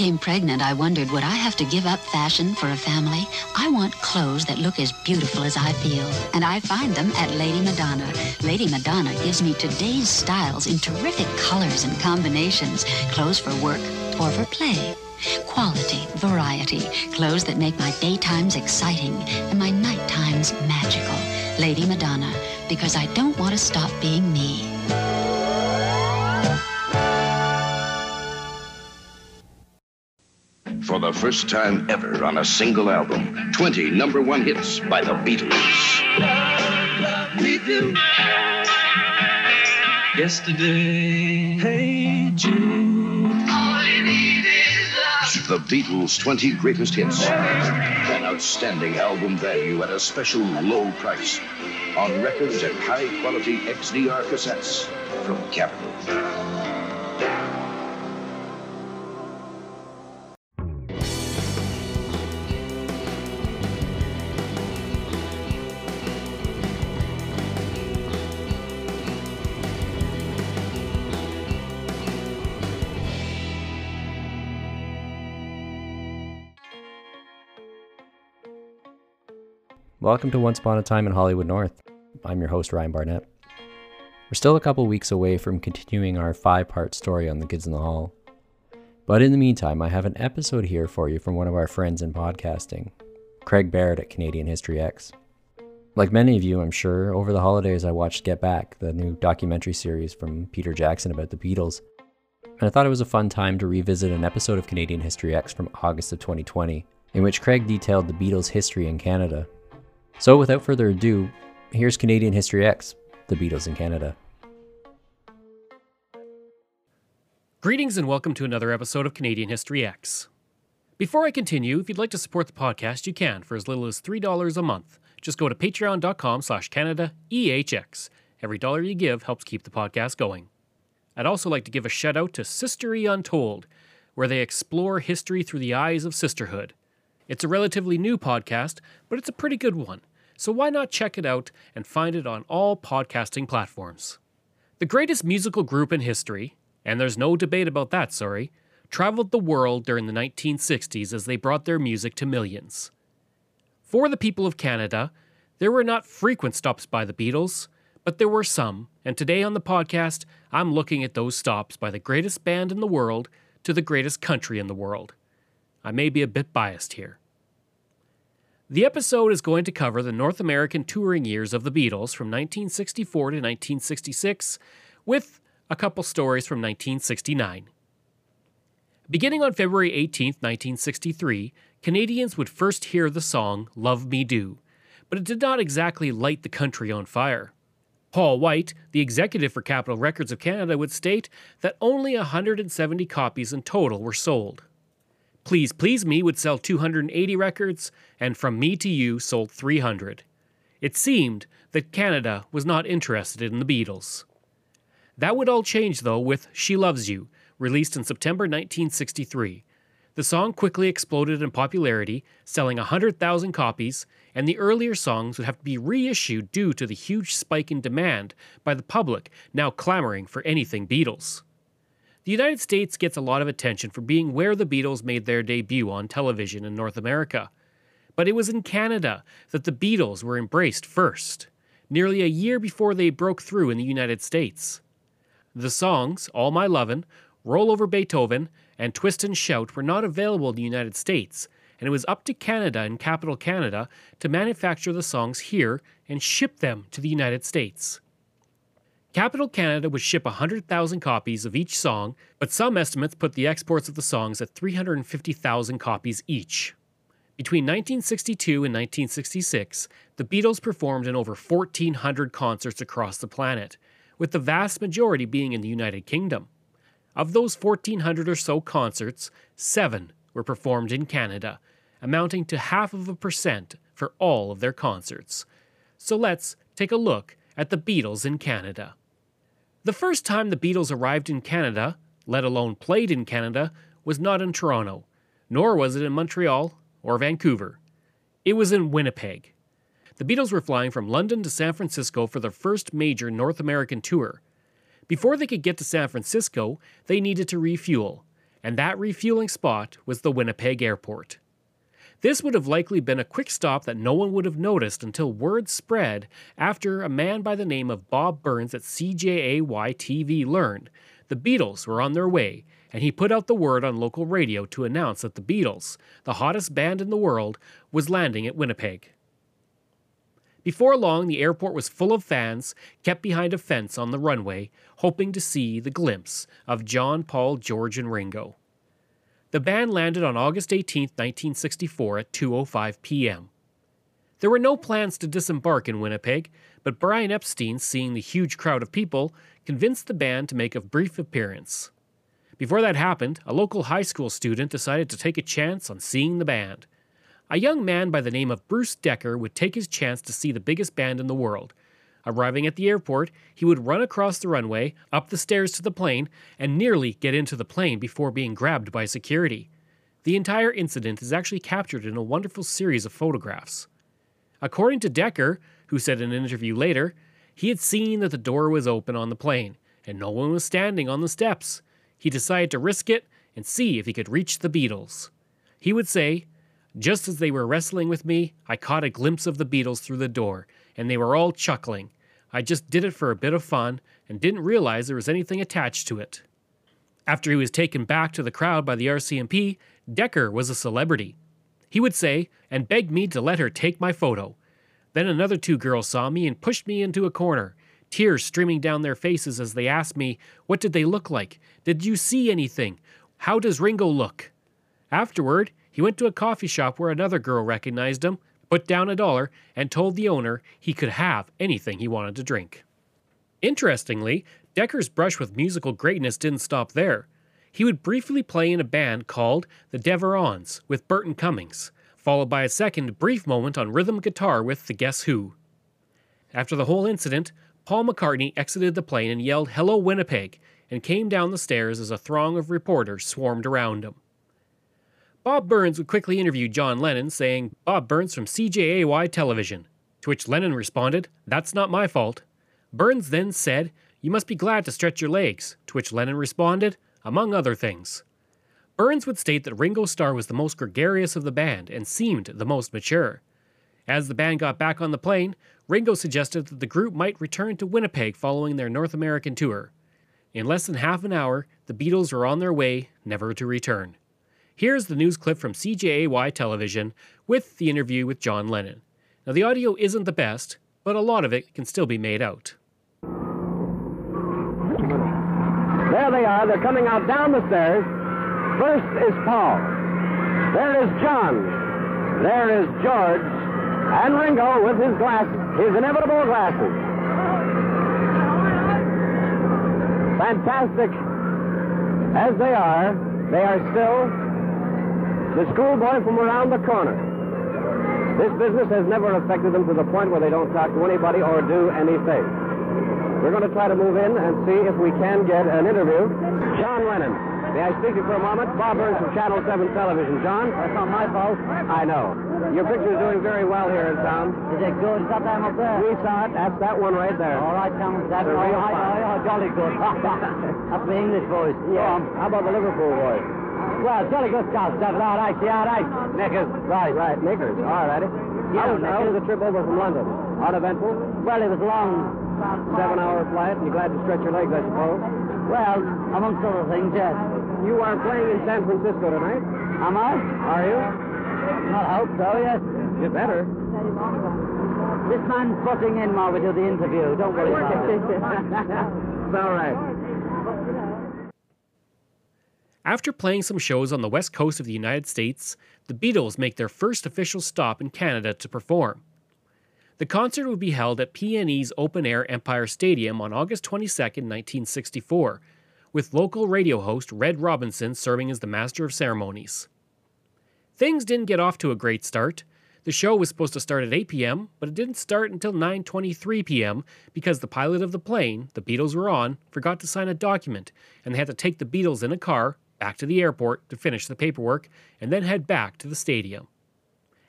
Being pregnant, I wondered, would I have to give up fashion for a family? I want clothes that look as beautiful as I feel, and I find them at Lady Madonna. Lady Madonna gives me today's styles in terrific colors and combinations. Clothes for work or for play. Quality, variety, clothes that make my daytimes exciting and my nighttimes magical. Lady Madonna, because I don't want to stop being me. The first time ever on a single album, 20 number one hits by the Beatles. We do. Yesterday, hey Jude. The Beatles' 20 greatest hits. An outstanding album value at a special low price. On records and high quality XDR cassettes from Capitol. Welcome to Once Upon a Time in Hollywood North. I'm your host, Ryan Barnett. We're still a couple weeks away from continuing our five part story on the kids in the hall. But in the meantime, I have an episode here for you from one of our friends in podcasting, Craig Baird at Canadian History Ehx. Like many of you, I'm sure, over the holidays I watched Get Back, the new documentary series from Peter Jackson about the Beatles. And I thought it was a fun time to revisit an episode of Canadian History Ehx from August of 2020, in which Craig detailed the Beatles' history in Canada so, without further ado, here's Canadian History Ehx The Beatles in Canada. Greetings and welcome to another episode of Canadian History Ehx. Before I continue, if you'd like to support the podcast, you can for as little as $3 a month. Just go to patreon.com slash Canada EHX. Every dollar you give helps keep the podcast going. I'd also like to give a shout out to Sistery Untold, where they explore history through the eyes of sisterhood. It's a relatively new podcast, but it's a pretty good one so why not check it out and find it on all podcasting platforms? The greatest musical group in history, and there's no debate about that, sorry, traveled the world during the 1960s as they brought their music to millions. For the people of Canada, there were not frequent stops by the Beatles, but there were some, and today on the podcast, I'm looking at those stops by the greatest band in the world to the greatest country in the world. I may be a bit biased here. The episode is going to cover the North American touring years of the Beatles from 1964 to 1966, with a couple stories from 1969. Beginning on February 18, 1963, Canadians would first hear the song Love Me Do, but it did not exactly light the country on fire. Paul White, the executive for Capitol Records of Canada, would state that only 170 copies in total were sold. Please Please Me would sell 280 records, and From Me to You sold 300. It seemed that Canada was not interested in the Beatles. That would all change, though, with She Loves You, released in September 1963. The song quickly exploded in popularity, selling 100,000 copies, and the earlier songs would have to be reissued due to the huge spike in demand by the public now clamoring for anything Beatles. The United States gets a lot of attention for being where the Beatles made their debut on television in North America. But it was in Canada that the Beatles were embraced first, nearly a year before they broke through in the United States. The songs, All My Lovin', Roll Over Beethoven, and Twist and Shout were not available in the United States, and it was up to Canada and Capitol Canada to manufacture the songs here and ship them to the United States. Capitol Canada would ship 100,000 copies of each song, but some estimates put the exports of the songs at 350,000 copies each. Between 1962 and 1966, the Beatles performed in over 1,400 concerts across the planet, with the vast majority being in the United Kingdom. Of those 1,400 or so concerts, seven were performed in Canada, amounting to half of a percent for all of their concerts. So let's take a look at the Beatles in Canada. The first time the Beatles arrived in Canada, let alone played in Canada, was not in Toronto, nor was it in Montreal or Vancouver. It was in Winnipeg. The Beatles were flying from London to San Francisco for their first major North American tour. Before they could get to San Francisco, they needed to refuel, and that refueling spot was the Winnipeg Airport. This would have likely been a quick stop that no one would have noticed until word spread after a man by the name of Bob Burns at CJAY TV learned the Beatles were on their way, and he put out the word on local radio to announce that the Beatles, the hottest band in the world, was landing at Winnipeg. Before long, the airport was full of fans kept behind a fence on the runway, hoping to see the glimpse of John, Paul, George, and Ringo. The band landed on August 18, 1964 at 2:05 p.m. There were no plans to disembark in Winnipeg, but Brian Epstein, seeing the huge crowd of people, convinced the band to make a brief appearance. Before that happened, a local high school student decided to take a chance on seeing the band. A young man by the name of Bruce Decker would take his chance to see the biggest band in the world. Arriving at the airport, he would run across the runway, up the stairs to the plane, and nearly get into the plane before being grabbed by security. The entire incident is actually captured in a wonderful series of photographs. According to Decker, who said in an interview later, he had seen that the door was open on the plane and no one was standing on the steps. He decided to risk it and see if he could reach the Beatles. He would say, just as they were wrestling with me, I caught a glimpse of the Beatles through the door, and they were all chuckling. I just did it for a bit of fun and didn't realize there was anything attached to it. After he was taken back to the crowd by the RCMP, Decker was a celebrity. He would say, and begged me to let her take my photo. Then another two girls saw me and pushed me into a corner, tears streaming down their faces as they asked me, What did they look like? Did you see anything? How does Ringo look? Afterward, he went to a coffee shop where another girl recognized him, put down a dollar, and told the owner he could have anything he wanted to drink. Interestingly, Decker's brush with musical greatness didn't stop there. He would briefly play in a band called the Deverons with Burton Cummings, followed by a second brief moment on rhythm guitar with the Guess Who. After the whole incident, Paul McCartney exited the plane and yelled, Hello, Winnipeg, and came down the stairs as a throng of reporters swarmed around him. Bob Burns would quickly interview John Lennon, saying, Bob Burns from CJAY television. To which Lennon responded, That's not my fault. Burns then said, You must be glad to stretch your legs. To which Lennon responded, Among other things. Burns would state that Ringo Starr was the most gregarious of the band and seemed the most mature. As the band got back on the plane, Ringo suggested that the group might return to Winnipeg following their North American tour. In less than half an hour, the Beatles were on their way, never to return. Here's the news clip from CJAY television with the interview with John Lennon. Now, the audio isn't the best, but a lot of it can still be made out. There they are. They're coming out down the stairs. First is Paul. There is John. There is George. And Ringo with his glasses, his inevitable glasses. Fantastic as they are, they are still the schoolboy from around the corner. This business has never affected them to the point where they don't talk to anybody or do anything. We're going to try to move in and see if we can get an interview. John Lennon. May I speak to you for a moment? Bob Burns from Channel 7 Television. John? That's not my fault. I know. Your picture's doing very well here in town. Is it good? That time up there? We saw it. That's that one right there. All right, Tom. That's all real right. Oh, jolly good. That's the English voice. Yeah. How about the Liverpool boys? Well, jolly good stuff, Stephen. All right, yeah, all right. Knickers. Right, right. Knickers. All righty. Was, how was the trip over from London? Uneventful? Well, it was a long. Seven-hour flight. And you're glad to stretch your legs, I suppose? Well, amongst other things, yes. You are playing in San Francisco tonight. Am I? Are you? I hope so, yes. You better. This man's butting in while we do the interview. Don't worry about it. It's all right. After playing some shows on the west coast of the United States, the Beatles make their first official stop in Canada to perform. The concert would be held at PNE's open air Empire Stadium on August 22, 1964, with local radio host Red Robinson serving as the master of ceremonies. Things didn't get off to a great start. The show was supposed to start at 8 p.m., but it didn't start until 9:23 p.m. because the pilot of the plane the Beatles were on forgot to sign a document, and they had to take the Beatles in a car back to the airport to finish the paperwork and then head back to the stadium.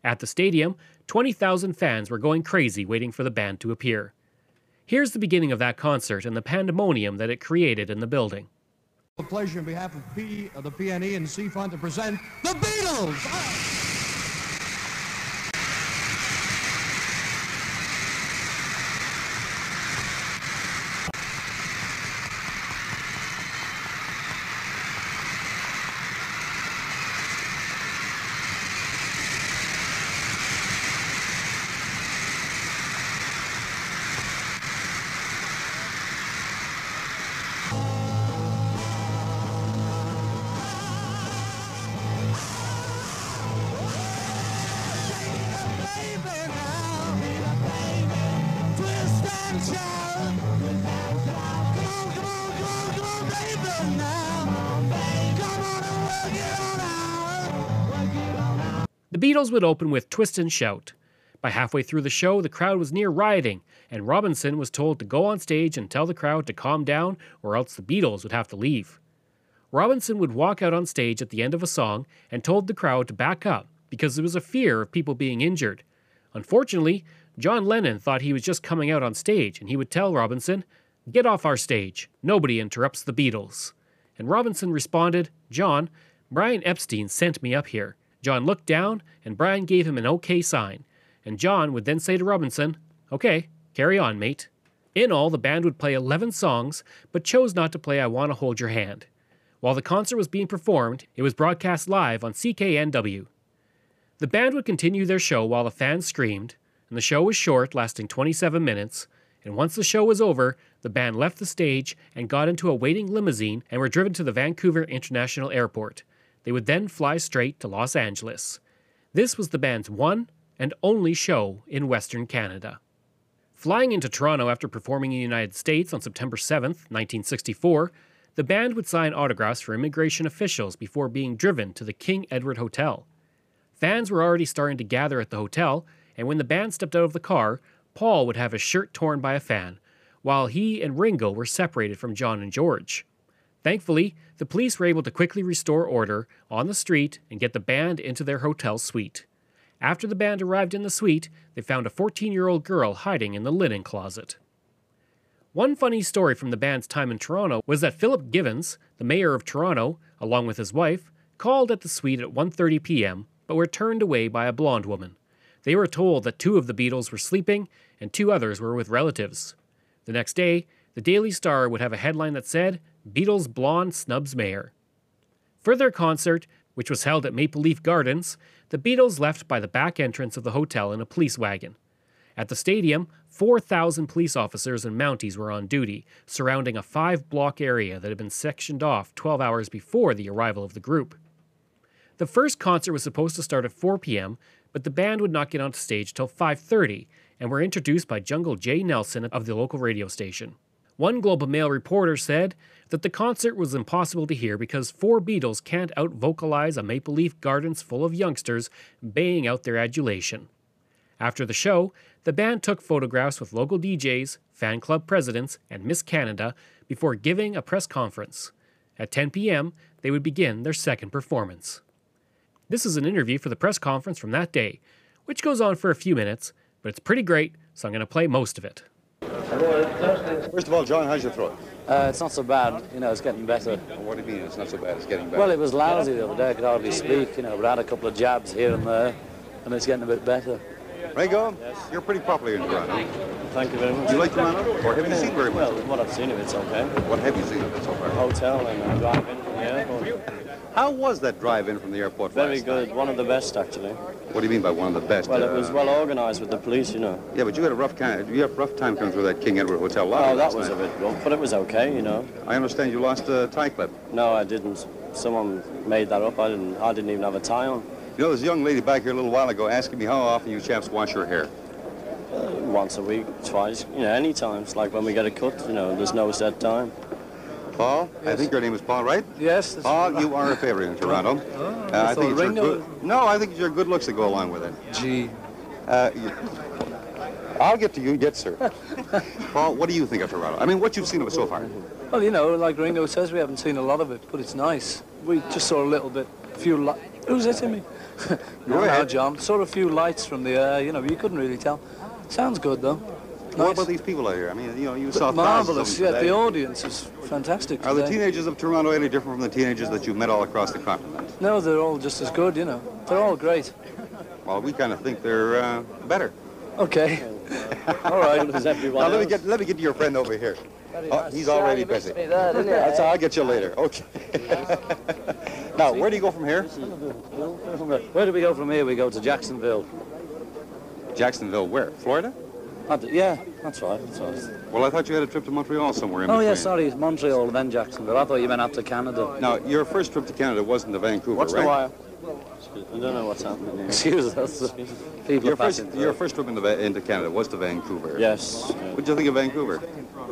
At the stadium, 20,000 fans were going crazy waiting for the band to appear. Here's the beginning of that concert and the pandemonium that it created in the building. A pleasure on behalf of P, of the PNE and C-FUN to present the Beatles. Beatles would open with Twist and Shout. By halfway through the show, the crowd was near rioting, and Robinson was told to go on stage and tell the crowd to calm down or else the Beatles would have to leave. Robinson would walk out on stage at the end of a song and told the crowd to back up because there was a fear of people being injured. Unfortunately, John Lennon thought he was just coming out on stage and he would tell Robinson, Get off our stage. Nobody interrupts the Beatles. And Robinson responded, John, Brian Epstein sent me up here. John looked down and Brian gave him an OK sign. And John would then say to Robinson, Okay, carry on, mate. In all, the band would play 11 songs, but chose not to play I Wanna Hold Your Hand. While the concert was being performed, it was broadcast live on CKNW. The band would continue their show while the fans screamed, and the show was short, lasting 27 minutes. And once the show was over, the band left the stage and got into a waiting limousine and were driven to the Vancouver International Airport. They would then fly straight to Los Angeles. This was the band's one and only show in Western Canada. Flying into Toronto after performing in the United States on September 7, 1964, the band would sign autographs for immigration officials before being driven to the King Edward Hotel. Fans were already starting to gather at the hotel, and when the band stepped out of the car, Paul would have his shirt torn by a fan, while he and Ringo were separated from John and George. Thankfully, the police were able to quickly restore order on the street and get the band into their hotel suite. After the band arrived in the suite, they found a 14 year old girl hiding in the linen closet. One funny story from the band's time in Toronto was that Philip Givens, the mayor of Toronto, along with his wife, called at the suite at 1:30 p.m. but were turned away by a blonde woman. They were told that two of the Beatles were sleeping and two others were with relatives. The next day, the Daily Star would have a headline that said, Beatles Blonde Snubs Mayor. For their concert, which was held at Maple Leaf Gardens, the Beatles left by the back entrance of the hotel in a police wagon. At the stadium, 4,000 police officers and Mounties were on duty, surrounding a five block area that had been sectioned off 12 hours before the arrival of the group. The first concert was supposed to start at 4 p.m., but the band would not get onto stage till 5:30 and were introduced by Jungle Jay Nelson of the local radio station. One Globe and Mail reporter said that the concert was impossible to hear because four Beatles can't out vocalize a Maple Leaf Gardens full of youngsters baying out their adulation. After the show, the band took photographs with local DJs, fan club presidents, and Miss Canada before giving a press conference. At 10 p.m., they would begin their second performance. This is an interview for the press conference from that day, which goes on for a few minutes, but it's pretty great, so I'm going to play most of it. First of all, John, how's your throat? Uh, it's not so bad, you know, it's getting better. What do you mean it's not so bad? It's getting better. Well, it was lousy the other day, I could hardly speak, you know, but I had a couple of jabs here and there, and it's getting a bit better. Ringo, yes. you're pretty popular in Toronto. Thank you very much. Do you like Toronto, or have you seen very much? Well, what I've seen of it's okay. What have you seen of it so far? Hotel and uh, driving, yeah. How was that drive-in from the airport? Very good, night? one of the best actually. What do you mean by one of the best? Well, uh, it was well organised with the police, you know. Yeah, but you had a rough kind, you had a rough time coming through that King Edward Hotel lobby. Oh, that was night. a bit rough, but it was okay, you know. I understand you lost a tie clip. No, I didn't. Someone made that up. I didn't. I didn't even have a tie on. You know, there's a young lady back here a little while ago asking me how often you chaps wash your hair. Uh, once a week, twice, you know, any times. Like when we get a cut, you know, there's no set time. Paul, yes. I think your name is Paul, right? Yes. Paul, you are a favorite in Toronto. Oh, uh, I think it's your good, No, I think it's your good looks that go along with it. Gee. Uh, you, I'll get to you yet, sir. Paul, what do you think of Toronto? I mean, what you've seen of it so far? Well, you know, like Ringo says, we haven't seen a lot of it, but it's nice. We just saw a little bit, a few lights. Who's hitting me? Go ahead. John. Saw a few lights from the air, you know, you couldn't really tell. Sounds good, though. What about these people out here? I mean, you know, you saw Marvelous. thousands Yeah, the audience is fantastic. Are the teenagers of Toronto any different from the teenagers that you met all across the continent? No, they're all just as good. You know, they're all great. Well, we kind of think they're uh, better. Okay. all right. Now, let me get let me get to your friend over here. Oh, he's already busy. me there, didn't you? That's all. I'll get you later. Okay. now, where do you go from here? Where do we go from here? We go to Jacksonville. Jacksonville, where? Florida? Yeah, that's right. That's right. Well, I thought you had a trip to Montreal somewhere in Oh, yeah, sorry, Montreal, then Jacksonville. I thought you meant up to Canada. Now, your first trip to Canada wasn't to Vancouver, What's right? the wire? I don't know what's happening here. Excuse us. Uh, people Your first, passing your first trip into, into Canada was to Vancouver. Yes. What did you think of Vancouver?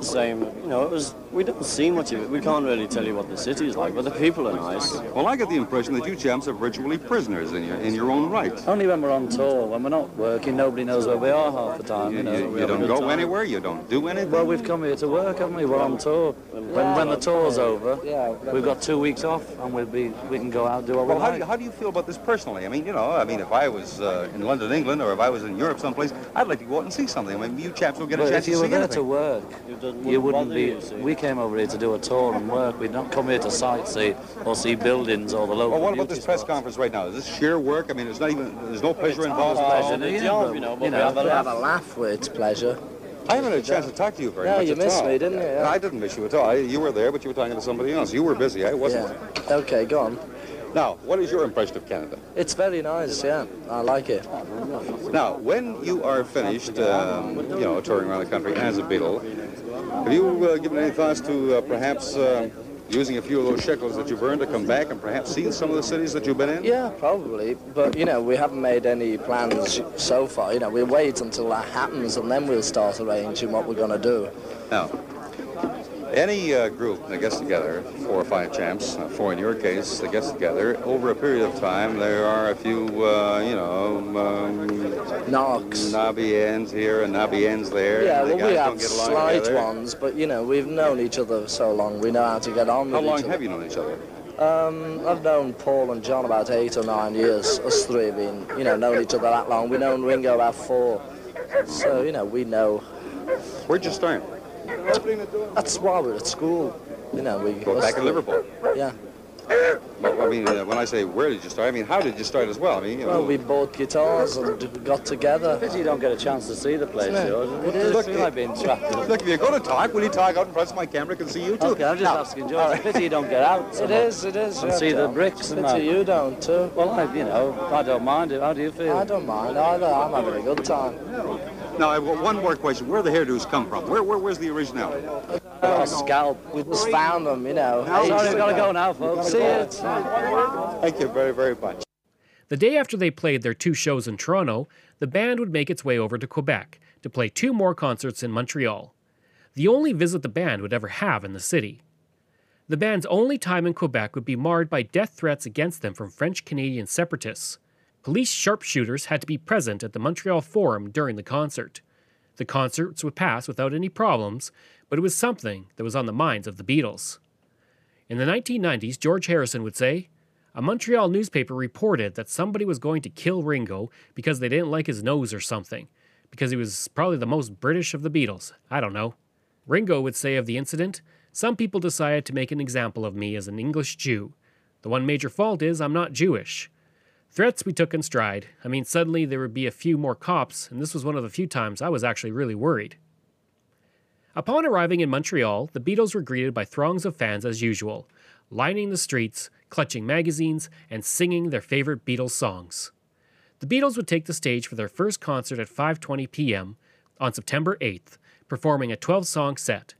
Same. You know, it was. We don't see much of it. We can't really tell you what the city is like, but the people are nice. Well, I get the impression that you champs are virtually prisoners in your in your own right. Only when we're on tour. When we're not working, nobody knows where we are half the time. You, You, know, you- We you don't go time. anywhere. You don't do anything. Well, we've come here to work, haven't we? We're on tour. When, when the tour's over, we've got two weeks off, and we'll be we can go out and do what Well, we how do, like. you, how do you feel about this personally? I mean, you know, I mean, if I was uh, in London, England, or if I was in Europe someplace, I'd like to go out and see something. I mean, you chaps don't get a But chance if you to were see there anything. to work, you wouldn't be. We came over here to do a tour and work. We'd not come here to sightsee or see buildings or the local. Well, what about beauty this press spots. conference right now? Is this sheer work? I mean, it's not even. There's no pleasure involved. pleasure, the yeah, job, you know, but you we know, have a we laugh. have a laugh with it's pleasure. I haven't had a chance to talk to you very No, much you at missed all. me, didn't you? Yeah. I didn't miss you at all. I, you were there, but you were talking to somebody else. You were busy. I wasn't. Yeah. Okay, go on. Now, what is your impression of Canada? It's very nice. Yeah, I like it. Now, when you are finished, um, you know, touring around the country as a Beatle, have you uh, given any thoughts to uh, perhaps uh, using a few of those shekels that you've earned to come back and perhaps see some of the cities that you've been in? Yeah, probably. But you know, we haven't made any plans so far. You know, we'll wait until that happens, and then we'll start arranging what we're going to do. Now, any uh, group that gets together, four or five champs, uh, four in your case, that gets together, over a period of time, there are a few, uh, you know, um, knocks, knobby ends here and knobby ends there. Yeah, well, we have don't get along slight together. ones, but you know, we've known each other so long, we know how to get on How long have you known each other? Um, I've known Paul and John about eight or nine years. Us three have been, you know, known each other that long. We've known Ringo about four. So, you know, we know. Where'd you start? That's why we're at school. You know, we Go back in. Liverpool. Yeah. Well, I mean, uh, when I say where did you start, I mean how did you start as well? I mean, you know, Well, we bought guitars and got together. Pity you don't get a chance to see the place, Isn't it? George. It is. I feel like being trapped. Look, if you're going to talk, will you talk out in front so my camera can see you too? Okay, I'm just Now, asking George. It's a pity you don't get out. so It much is, it is. And yeah, see the bricks and Pity you don't too. Well, I, you know, I don't mind it. How do you feel? I don't mind either. I'm having a good time. Now, I've got one more question. Where do the hairdos come from? Where, where, where's the originality? Oh, scalp. We just found them, you know. Sorry, ages we've got to go now, folks. See it. Thank you very, very much. The day after they played their two shows in Toronto, the band would make its way over to Quebec to play two more concerts in Montreal. The only visit the band would ever have in the city. The band's only time in Quebec would be marred by death threats against them from French Canadian separatists. Police sharpshooters had to be present at the Montreal Forum during the concert. The concerts would pass without any problems, but it was something that was on the minds of the Beatles. In the 1990s, George Harrison would say, a Montreal newspaper reported that somebody was going to kill Ringo because they didn't like his nose or something, because he was probably the most British of the Beatles. I don't know. Ringo would say of the incident, Some people decided to make an example of me as an English Jew. The one major fault is I'm not Jewish. Threats we took in stride. I mean, suddenly there would be a few more cops, and this was one of the few times I was actually really worried. Upon arriving in Montreal, the Beatles were greeted by throngs of fans as usual, lining the streets, clutching magazines, and singing their favorite Beatles songs. The Beatles would take the stage for their first concert at 5:20 p.m. on September 8th, performing a 12-song set.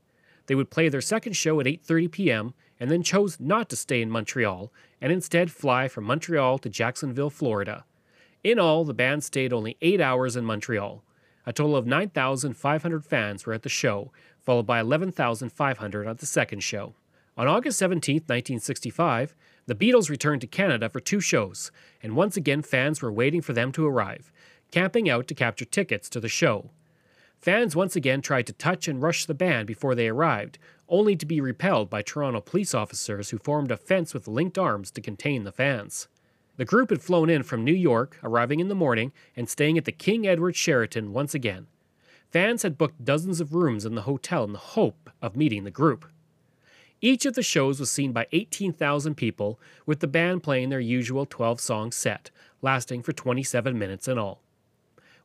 They would play their second show at 8:30 p.m. and then chose not to stay in Montreal and instead fly from Montreal to Jacksonville, Florida. In all, the band stayed only 8 hours in Montreal. A total of 9,500 fans were at the show, followed by 11,500 at the second show. On August 17, 1965, the Beatles returned to Canada for two shows, and once again fans were waiting for them to arrive, camping out to capture tickets to the show. Fans once again tried to touch and rush the band before they arrived, only to be repelled by Toronto police officers who formed a fence with linked arms to contain the fans. The group had flown in from New York, arriving in the morning and staying at the King Edward Sheraton once again. fans had booked dozens of rooms in the hotel in the hope of meeting the group. Each of the shows was seen by 18,000 people, with the band playing their usual 12 song set, lasting for 27 minutes in all.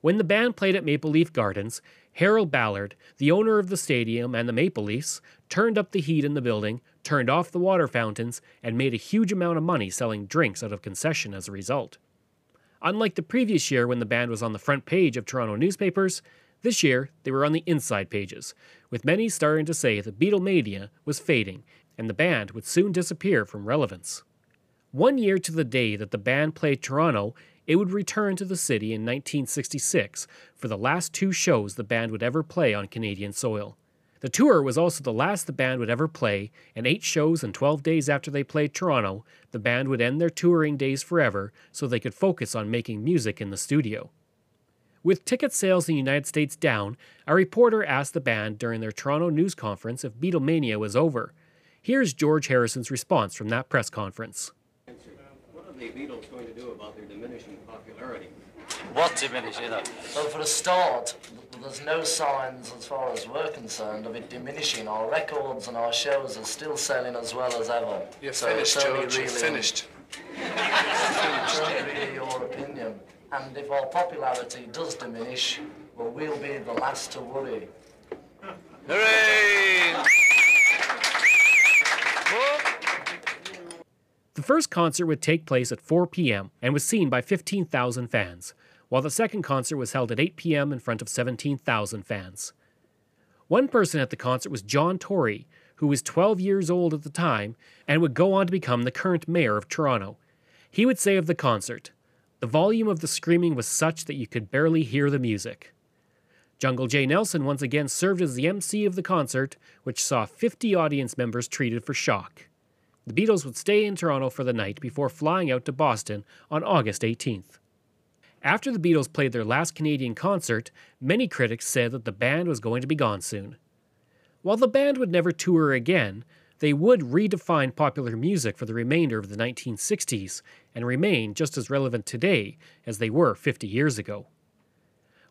When the band played at Maple Leaf Gardens, Harold Ballard, the owner of the stadium and the Maple Leafs, turned up the heat in the building, turned off the water fountains, and made a huge amount of money selling drinks out of concession as a result. Unlike the previous year when the band was on the front page of Toronto newspapers, this year they were on the inside pages, with many starting to say that Beatlemania was fading and the band would soon disappear from relevance. One year to the day that the band played Toronto, it would return to the city in 1966 for the last two shows the band would ever play on Canadian soil. The tour was also the last the band would ever play, and eight shows and 12 days after they played Toronto, the band would end their touring days forever so they could focus on making music in the studio. With ticket sales in the United States down, a reporter asked the band during their Toronto news conference if Beatlemania was over. Here's George Harrison's response from that press conference. What the Beatles going to do about their diminishing popularity? What diminishing? Well, for a start, there's no signs, as far as we're concerned, of it diminishing. Our records and our shows are still selling as well as ever. You're So finished, it's only George. You're really- finished. It's only really your opinion. And if our popularity does diminish, well, we'll be the last to worry. Hooray! The first concert would take place at 4 p.m. and was seen by 15,000 fans, while the second concert was held at 8 p.m. in front of 17,000 fans. One person at the concert was John Tory, who was 12 years old at the time and would go on to become the current mayor of Toronto. He would say of the concert, the volume of the screaming was such that you could barely hear the music. Jungle Jay Nelson once again served as the MC of the concert, which saw 50 audience members treated for shock. The Beatles would stay in Toronto for the night before flying out to Boston on August 18th. After the Beatles played their last Canadian concert, many critics said that the band was going to be gone soon. While the band would never tour again, they would redefine popular music for the remainder of the 1960s and remain just as relevant today as they were 50 years ago.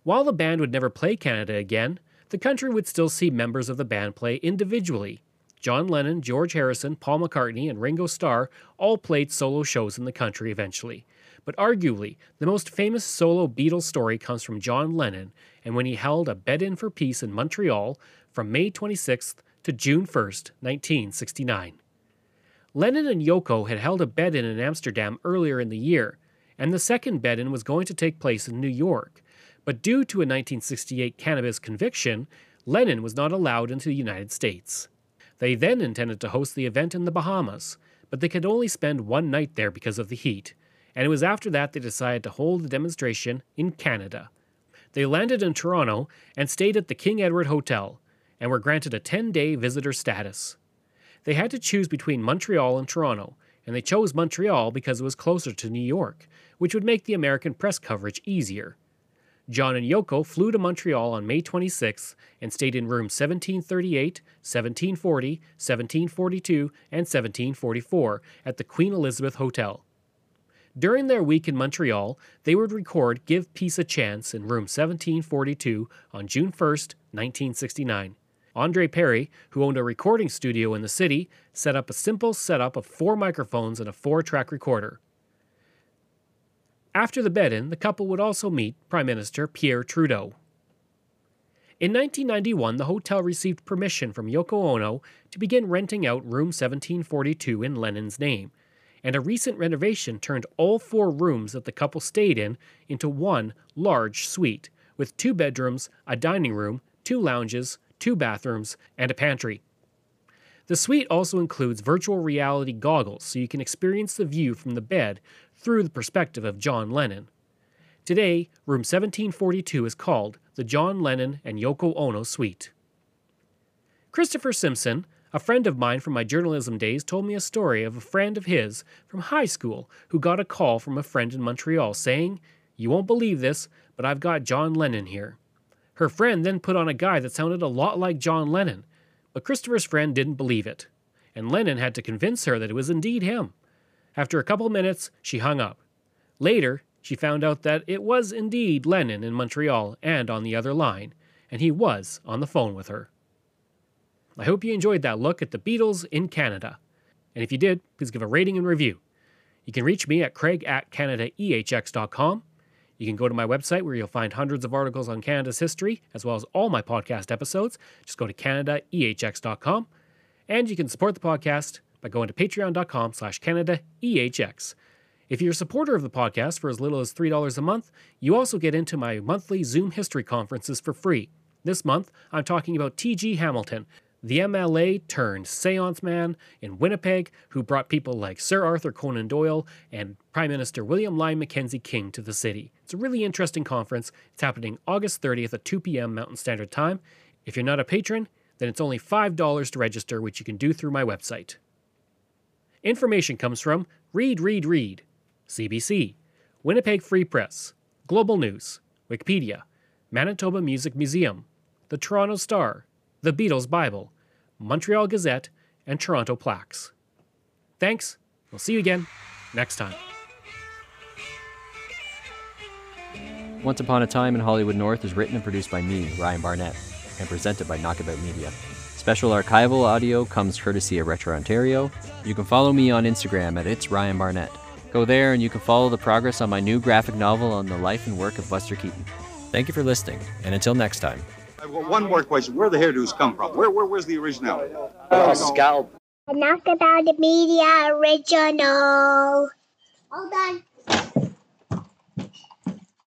While the band would never play Canada again, the country would still see members of the band play individually. John Lennon, George Harrison, Paul McCartney, and Ringo Starr all played solo shows in the country eventually. But arguably, the most famous solo Beatles story comes from John Lennon and when he held a bed in for peace in Montreal from May 26th to June 1st, 1969. Lennon and Yoko had held a bed in in Amsterdam earlier in the year, and the second bed in was going to take place in New York. But due to a 1968 cannabis conviction, Lennon was not allowed into the United States. They then intended to host the event in the Bahamas, but they could only spend one night there because of the heat, and it was after that they decided to hold the demonstration in Canada. They landed in Toronto and stayed at the King Edward Hotel, and were granted a 10 day visitor status. They had to choose between Montreal and Toronto, and they chose Montreal because it was closer to New York, which would make the American press coverage easier. John and Yoko flew to Montreal on May 26 and stayed in rooms 1738, 1740, 1742, and 1744 at the Queen Elizabeth Hotel. During their week in Montreal, they would record Give Peace a Chance in room 1742 on June 1, 1969. Andre Perry, who owned a recording studio in the city, set up a simple setup of four microphones and a four track recorder. After the bed in, the couple would also meet Prime Minister Pierre Trudeau. In 1991, the hotel received permission from Yoko Ono to begin renting out room 1742 in Lennon's name, and a recent renovation turned all four rooms that the couple stayed in into one large suite, with two bedrooms, a dining room, two lounges, two bathrooms, and a pantry. The suite also includes virtual reality goggles so you can experience the view from the bed through the perspective of John Lennon. Today, room 1742 is called the John Lennon and Yoko Ono Suite. Christopher Simpson, a friend of mine from my journalism days, told me a story of a friend of his from high school who got a call from a friend in Montreal saying, You won't believe this, but I've got John Lennon here. Her friend then put on a guy that sounded a lot like John Lennon, but Christopher's friend didn't believe it, and Lennon had to convince her that it was indeed him. After a couple minutes, she hung up. Later, she found out that it was indeed Lennon in Montreal and on the other line, and he was on the phone with her. I hope you enjoyed that look at the Beatles in Canada. And if you did, please give a rating and review. You can reach me at craig at canadaehx.com. You can go to my website where you'll find hundreds of articles on Canada's history, as well as all my podcast episodes. Just go to canadaehx.com. And you can support the podcast by going to patreon.com slash canadaehx. If you're a supporter of the podcast for as little as $3 a month, you also get into my monthly Zoom history conferences for free. This month, I'm talking about T.G. Hamilton, the MLA turned seance man in Winnipeg who brought people like Sir Arthur Conan Doyle and Prime Minister William Lyon Mackenzie King to the city. It's a really interesting conference. It's happening August 30th at 2 p.m. Mountain Standard Time. If you're not a patron, then it's only $5 to register, which you can do through my website. Information comes from Read, Read, Read, CBC, Winnipeg Free Press, Global News, Wikipedia, Manitoba Music Museum, the Toronto Star, the Beatles Bible, Montreal Gazette, and Toronto Plaques. Thanks. We'll see you again next time. Once Upon a Time in Hollywood North is written and produced by me, Ryan Barnett, and presented by Knockabout Media. Special archival audio comes courtesy of Retro Ontario. You can follow me on Instagram at It's Ryan Barnett. Go there and you can follow the progress on my new graphic novel on the life and work of Buster Keaton. Thank you for listening, and until next time. One more question. Where the hairdos come from? Where, where where's the originality? Oh, scalp. Enough about the Media Original. Hold done.